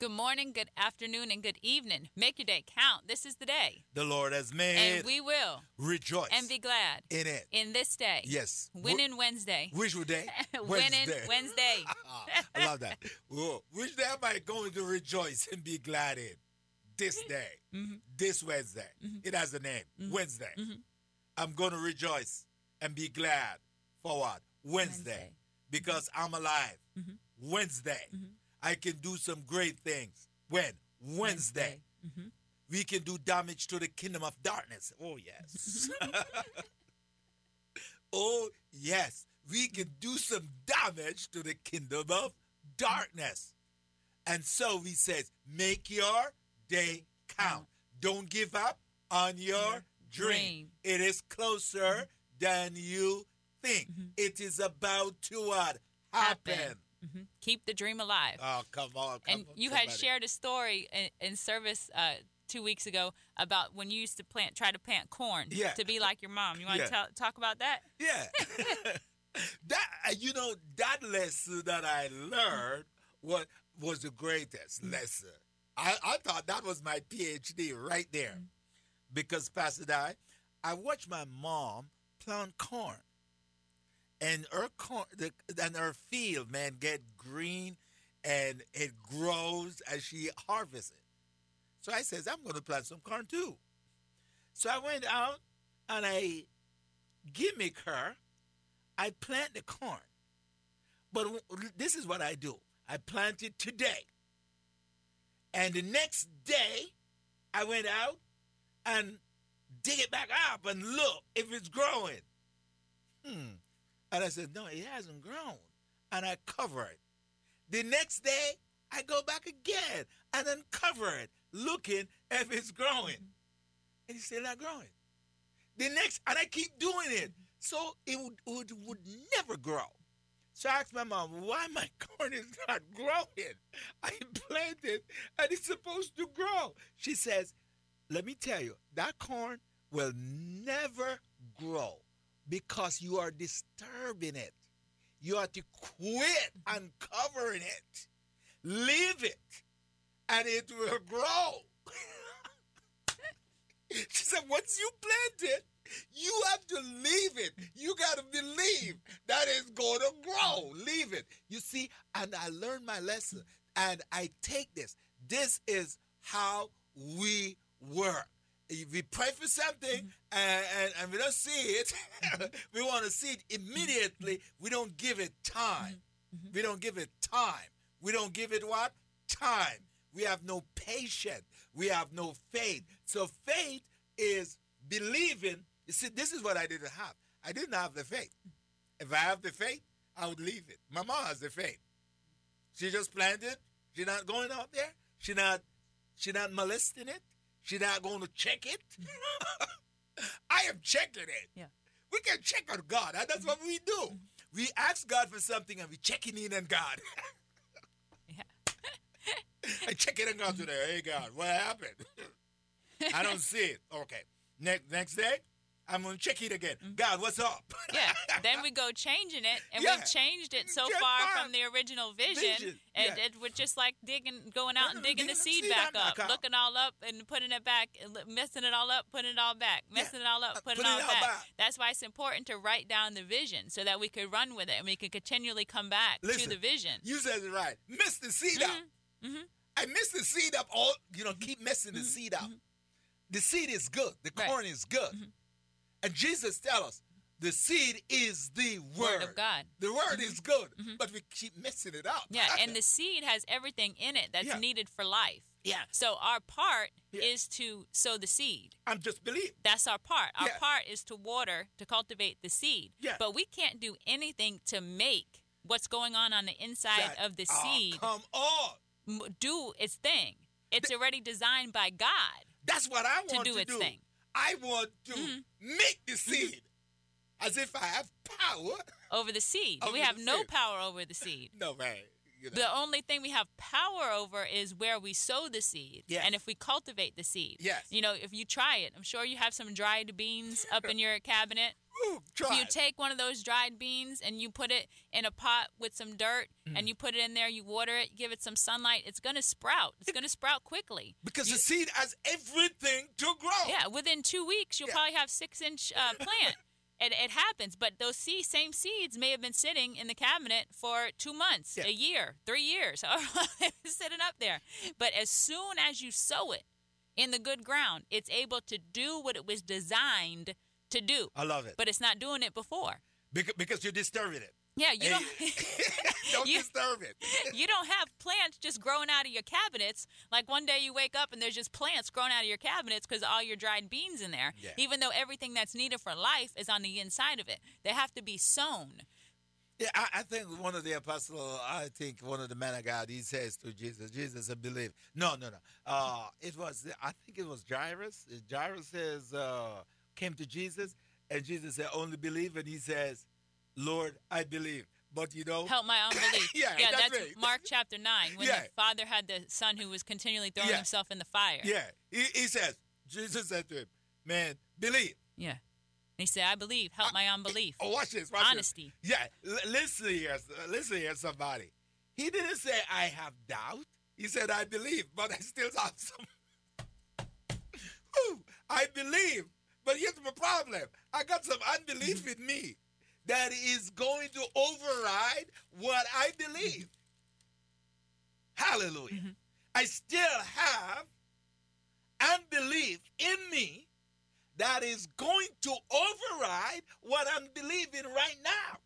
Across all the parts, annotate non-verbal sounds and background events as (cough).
Good morning, good afternoon, and good evening. Make your day count. This is the day. The Lord has made. And we will rejoice and be glad in it. In this day. Yes. Winning Wednesday. Which day? (laughs) Winning (laughs) Wednesday. I love that. Which day am I going to rejoice and be glad in? This day. Mm-hmm. This Wednesday. Mm-hmm. It has a name. Mm-hmm. Wednesday. Mm-hmm. I'm going to rejoice and be glad for what? Wednesday. Wednesday. Because I'm alive. Mm-hmm. Wednesday. I can do some great things. When? Wednesday. Mm-hmm. We can do damage to the kingdom of darkness. Oh, yes. (laughs) oh, yes. We can do some damage to the kingdom of darkness. And so he says, make your day count. Don't give up on your dream. dream. It is closer mm-hmm. than you think. Mm-hmm. It is about to what? Happen. Happen. Mm-hmm. Keep the dream alive. Oh, come on. Come and you somebody. had shared a story in, in service uh, two weeks ago about when you used to plant, try to plant corn yeah. to be like your mom. You want to talk about that? Yeah. (laughs) (laughs) that uh, you know that lesson that I learned was was the greatest mm-hmm. lesson. I, I thought that was my PhD right there, mm-hmm. because Pastor Di, I watched my mom plant corn and her corn, the, and her field, man, get green, and it grows as she harvests it. So I says, I'm going to plant some corn too. So I went out and I gimmick her. I plant the corn, but this is what I do. I plant it today, and the next day, I went out and dig it back up and look if it's growing. Hmm. And I said, No, it hasn't grown. And I cover it. The next day, I go back again and then cover it, looking if it's growing. And it's still not growing. The next, and I keep doing it. So it would, would, would never grow. So I asked my mom, why my (laughs) corn is not growing? I planted and it's supposed to grow. She says, let me tell you, that corn will never grow because you are disturbing it. You have to quit uncovering it. Leave it, and it will grow. (laughs) she said, once you plant it, you have to leave it. You got to believe that it's going to grow. Leave it. You see, and I learned my lesson, and I take this. This is how we work we pray for something and, and, and, we don't see it, (laughs) we want to see it immediately. We don't give it time. We don't give it time. We don't give it what? Time. We have no patience. We have no faith. So faith is believing. You see, this is what I didn't have. I didn't have the faith. If I have the faith, I would leave it. My mom has the faith. She just planted. She's not going out there. She not she not molesting it. She's not going to check it. (laughs) I am checking it. Yeah. We can check on God. That's what we do. Mm-hmm. We ask God for something and we checking in on God. yeah. (laughs) I check it on God today. Hey God, what happened? (laughs) I don't see it. Okay. Next next day, I'm gonna check it again. Mm-hmm. God, what's up? (laughs) yeah. Then we go changing it, and yeah. we've changed it so far from the original vision, vision. and yeah. it was just like digging, going out and digging, digging the seed, seed back up, back looking all up and putting it back, messing it all up, putting it all back, messing yeah. it all up, putting, putting it all, back. back. That's why it's important to write down the vision so that we could run with it and we can continually come back Listen, to the vision. You said it right. Miss the seed mm-hmm. up. Mm-hmm. I miss the seed up. All you know, keep messing the mm-hmm. seed up. Mm-hmm. The seed is good. The right. corn is good. And Jesus tell us the seed is the word. word of God. The word mm-hmm. is good, mm-hmm. but we keep messing it up. Yeah, and the (laughs) seed has everything in it that's yeah. needed for life. Yeah. So our part yeah. is to sow the seed. I'm just believe. That's our part. Our yeah. part is to water, to cultivate the seed. Yeah. But we can't do anything to make what's going on on the inside that, of the oh, seed come on. do its thing. It's already designed by God. That's what I want to do to its do. thing. I want to mm-hmm. make the seed. As if I have power over the seed. We have no power over the seed. (laughs) no, right. You know. The only thing we have power over is where we sow the seed. Yes. And if we cultivate the seed. Yes. You know, if you try it, I'm sure you have some dried beans up in your cabinet. Ooh. You take one of those dried beans and you put it in a pot with some dirt mm. and you put it in there, you water it, give it some sunlight, it's going to sprout. It's going to sprout quickly. Because you, the seed has everything to grow. Yeah, within two weeks, you'll yeah. probably have six inch uh, plant. It, it happens, but those seed, same seeds may have been sitting in the cabinet for two months, yeah. a year, three years, (laughs) sitting up there. But as soon as you sow it in the good ground, it's able to do what it was designed to do. I love it. But it's not doing it before. Because, because you're disturbing it. Yeah, you don't. (laughs) (laughs) don't you, disturb it. (laughs) you don't have plants just growing out of your cabinets. Like one day you wake up and there's just plants growing out of your cabinets because all your dried beans in there. Yeah. Even though everything that's needed for life is on the inside of it, they have to be sown. Yeah, I, I, think one of the apostles, I think one of the men of God, he says to Jesus, Jesus, I believe. No, no, no. Uh, it was, I think it was Jairus. Jairus says, uh, came to Jesus, and Jesus said, only believe. And he says, Lord, I believe. But you know, help my unbelief. (laughs) yeah, yeah, that's, that's Mark chapter nine when yeah. the father had the son who was continually throwing yeah. himself in the fire. Yeah, he, he says, Jesus said to him, "Man, believe." Yeah, and he said, "I believe. Help I, my unbelief." Oh, watch this. Watch Honesty. This. Yeah, L- listen here, listen here, somebody. He didn't say I have doubt. He said I believe, but I still have some. (laughs) Ooh, I believe, but here's my problem. I got some unbelief mm-hmm. in me that is going to override what I believe. Hallelujah. Mm-hmm. I still have unbelief in me that is going to override what I'm believing right now.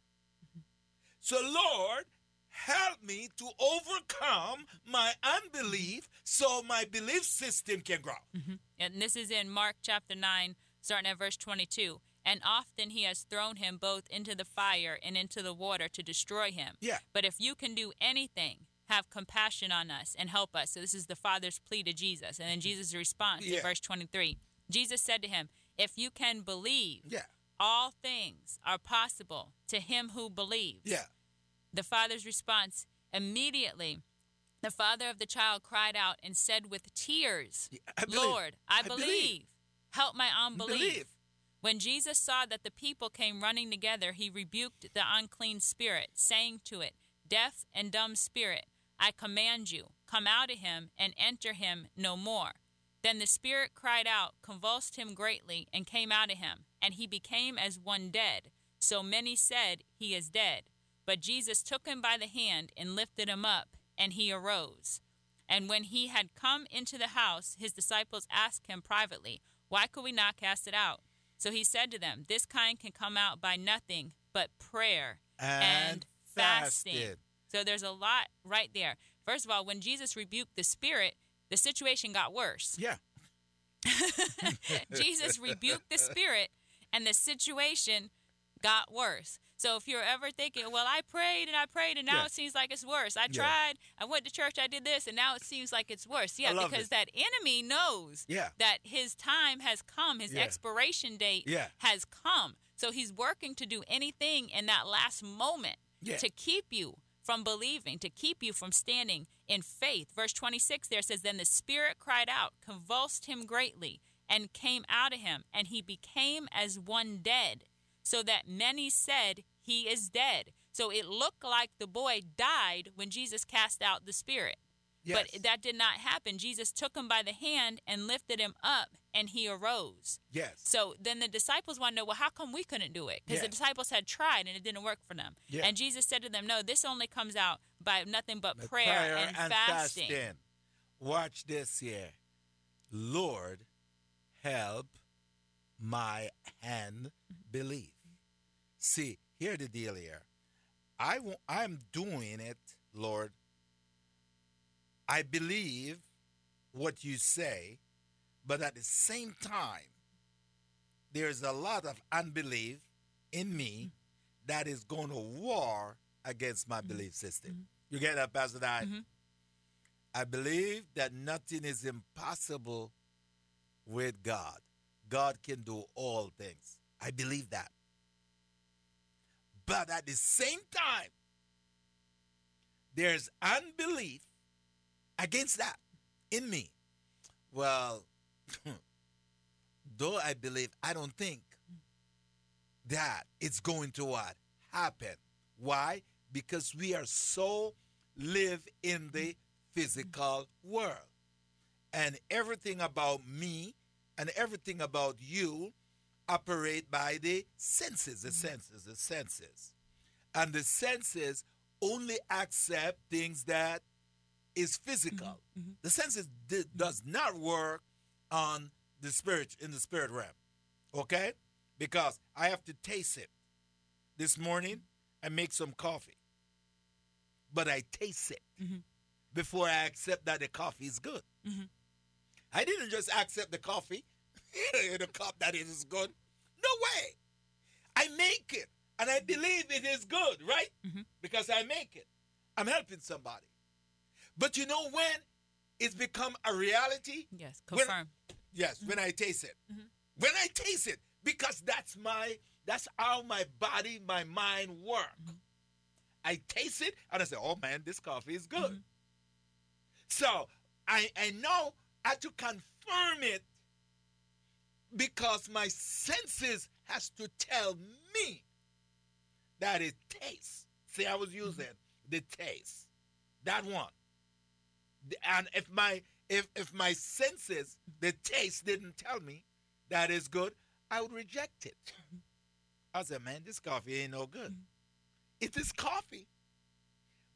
So, Lord, help me to overcome my unbelief so my belief system can grow. Mm-hmm. And this is in Mark chapter 9, starting at verse 22 and often he has thrown him both into the fire and into the water to destroy him. Yeah. But if you can do anything, have compassion on us and help us. So this is the Father's plea to Jesus. And then mm-hmm. Jesus' response yeah. in verse 23. Jesus said to him, If you can believe, yeah. all things are possible to him who believes. Yeah. The Father's response immediately the father of the child cried out and said with tears, I Lord, I, I believe. believe. Help my unbelief. Believe. When Jesus saw that the people came running together, he rebuked the unclean spirit, saying to it, Deaf and dumb spirit, I command you, come out of him and enter him no more. Then the spirit cried out, convulsed him greatly, and came out of him, and he became as one dead. So many said, He is dead. But Jesus took him by the hand and lifted him up, and he arose. And when he had come into the house, his disciples asked him privately, Why could we not cast it out? So he said to them, This kind can come out by nothing but prayer and, and fasting. fasting. So there's a lot right there. First of all, when Jesus rebuked the spirit, the situation got worse. Yeah. (laughs) (laughs) Jesus rebuked the spirit, and the situation got worse. So if you're ever thinking, well, I prayed and I prayed and now yeah. it seems like it's worse. I yeah. tried, I went to church, I did this, and now it seems like it's worse. Yeah, because that enemy knows yeah. that his time has come, his expiration date has come. So he's working to do anything in that last moment to keep you from believing, to keep you from standing in faith. Verse 26 there says, Then the Spirit cried out, convulsed him greatly, and came out of him, and he became as one dead, so that many said, he is dead. So it looked like the boy died when Jesus cast out the spirit. Yes. But that did not happen. Jesus took him by the hand and lifted him up, and he arose. Yes. So then the disciples want to know, well, how come we couldn't do it? Because yes. the disciples had tried and it didn't work for them. Yeah. And Jesus said to them, no, this only comes out by nothing but prayer, prayer, and, and fasting. fasting. Watch this here. Lord, help my hand believe. See, Here's the deal here. I w- I'm doing it, Lord. I believe what you say, but at the same time, there's a lot of unbelief in me that is going to war against my mm-hmm. belief system. Mm-hmm. You get that, Pastor Dye? Mm-hmm. I believe that nothing is impossible with God. God can do all things. I believe that. But at the same time, there's unbelief against that in me. Well, (laughs) though I believe, I don't think that it's going to what happen. Why? Because we are so live in the physical world. And everything about me and everything about you operate by the senses, the senses, the senses. And the senses only accept things that is physical. Mm-hmm. mm-hmm. The senses d- does not work on the spirit in the spirit realm. Okay? Because I have to taste it. This morning I make some coffee. But I taste it mm-hmm. before I accept that the coffee is good. Mm-hmm. I didn't just accept the coffee (laughs) in a cup that it is good. No way. I make it and I believe it is good, right? Mm-hmm. Because I make it. I'm helping somebody. But you know when it's become a reality? Yes, confirm. When, yes, mm-hmm. when I taste it. Mm-hmm. When I taste it, because that's my that's how my body, my mind work. Mm-hmm. I taste it and I say, "Oh man, this coffee is good." Mm-hmm. So I I know I have to confirm it because my senses has to tell me that it tastes. See, I was mm-hmm. using the taste. That one. And if my if if my senses, the taste didn't tell me that is good, I would reject it. I said, man, this coffee ain't no good. Mm-hmm. It is coffee.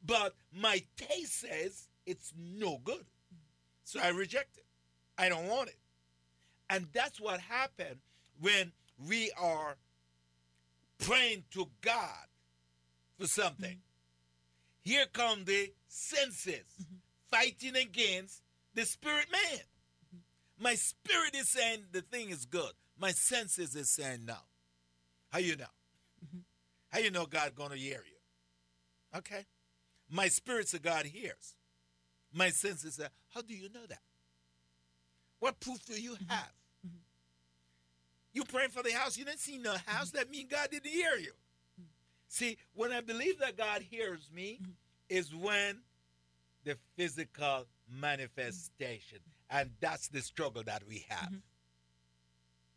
But my taste says it's no good. Mm-hmm. So I reject it. I don't want it. And that's what happened when we are praying to God for something. Mm-hmm. Here come the senses mm-hmm. fighting against the spirit man. Mm-hmm. My spirit is saying the thing is good. My senses is saying no. How you know? Mm-hmm. How you know God gonna hear you? Okay. My spirit of God hears. My senses say, how do you know that? What proof do you mm-hmm. have? You praying for the house, you didn't see no house. That means God didn't hear you. See, when I believe that God hears me, is when the physical manifestation. And that's the struggle that we have. Mm-hmm.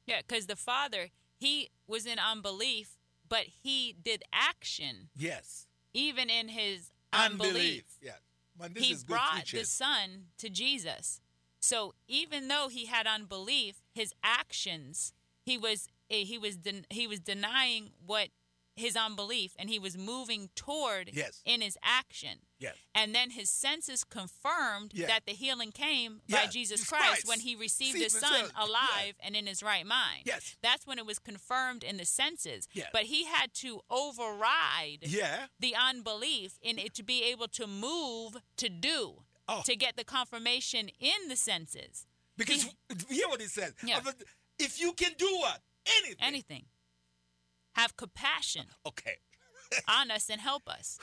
Yeah, because the father, he was in unbelief, but he did action. Yes. Even in his unbelief. unbelief. Yes. Man, he brought the son to Jesus. So even though he had unbelief, his actions, he was eh, he was den- he was denying what his unbelief and he was moving toward yes. in his action. Yes. And then his senses confirmed yes. that the healing came yes. by Jesus Christ, Christ, when he received See, his son alive and in his right mind. Yes. That's when it was confirmed in the senses. Yes. But he had to override yeah. the unbelief in it to be able to move to do oh. to get the confirmation in the senses. Because he, hear what he says. Yeah. If you can do what? Anything. Anything. Have compassion. (laughs) Okay. (laughs) on us and help us.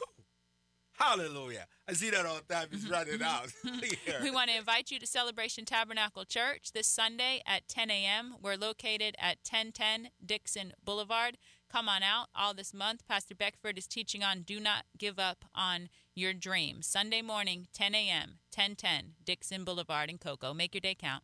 Hallelujah. I see that all the time. It's mm-hmm. running mm-hmm. out. (laughs) we want to invite you to Celebration Tabernacle Church this Sunday at 10 a.m. We're located at 1010 Dixon Boulevard. Come on out all this month. Pastor Beckford is teaching on Do Not Give Up on Your Dream. Sunday morning, 10 a.m., 1010 Dixon Boulevard in Cocoa. Make your day count.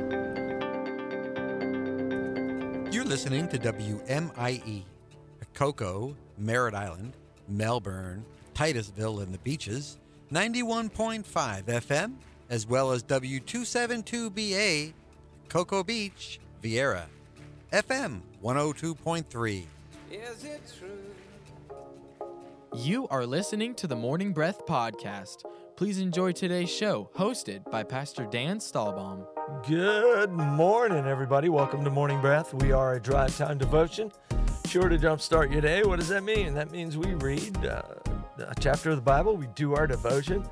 Listening to WMIE Cocoa, Merritt Island, Melbourne, Titusville, and the Beaches, 91.5 FM, as well as W272BA, Cocoa Beach, Viera, FM 102.3. Is it true? You are listening to the Morning Breath Podcast. Please enjoy today's show, hosted by Pastor Dan Stahlbaum. Good morning, everybody. Welcome to Morning Breath. We are a drive time devotion sure to jumpstart your day. What does that mean? That means we read uh, a chapter of the Bible, we do our devotion.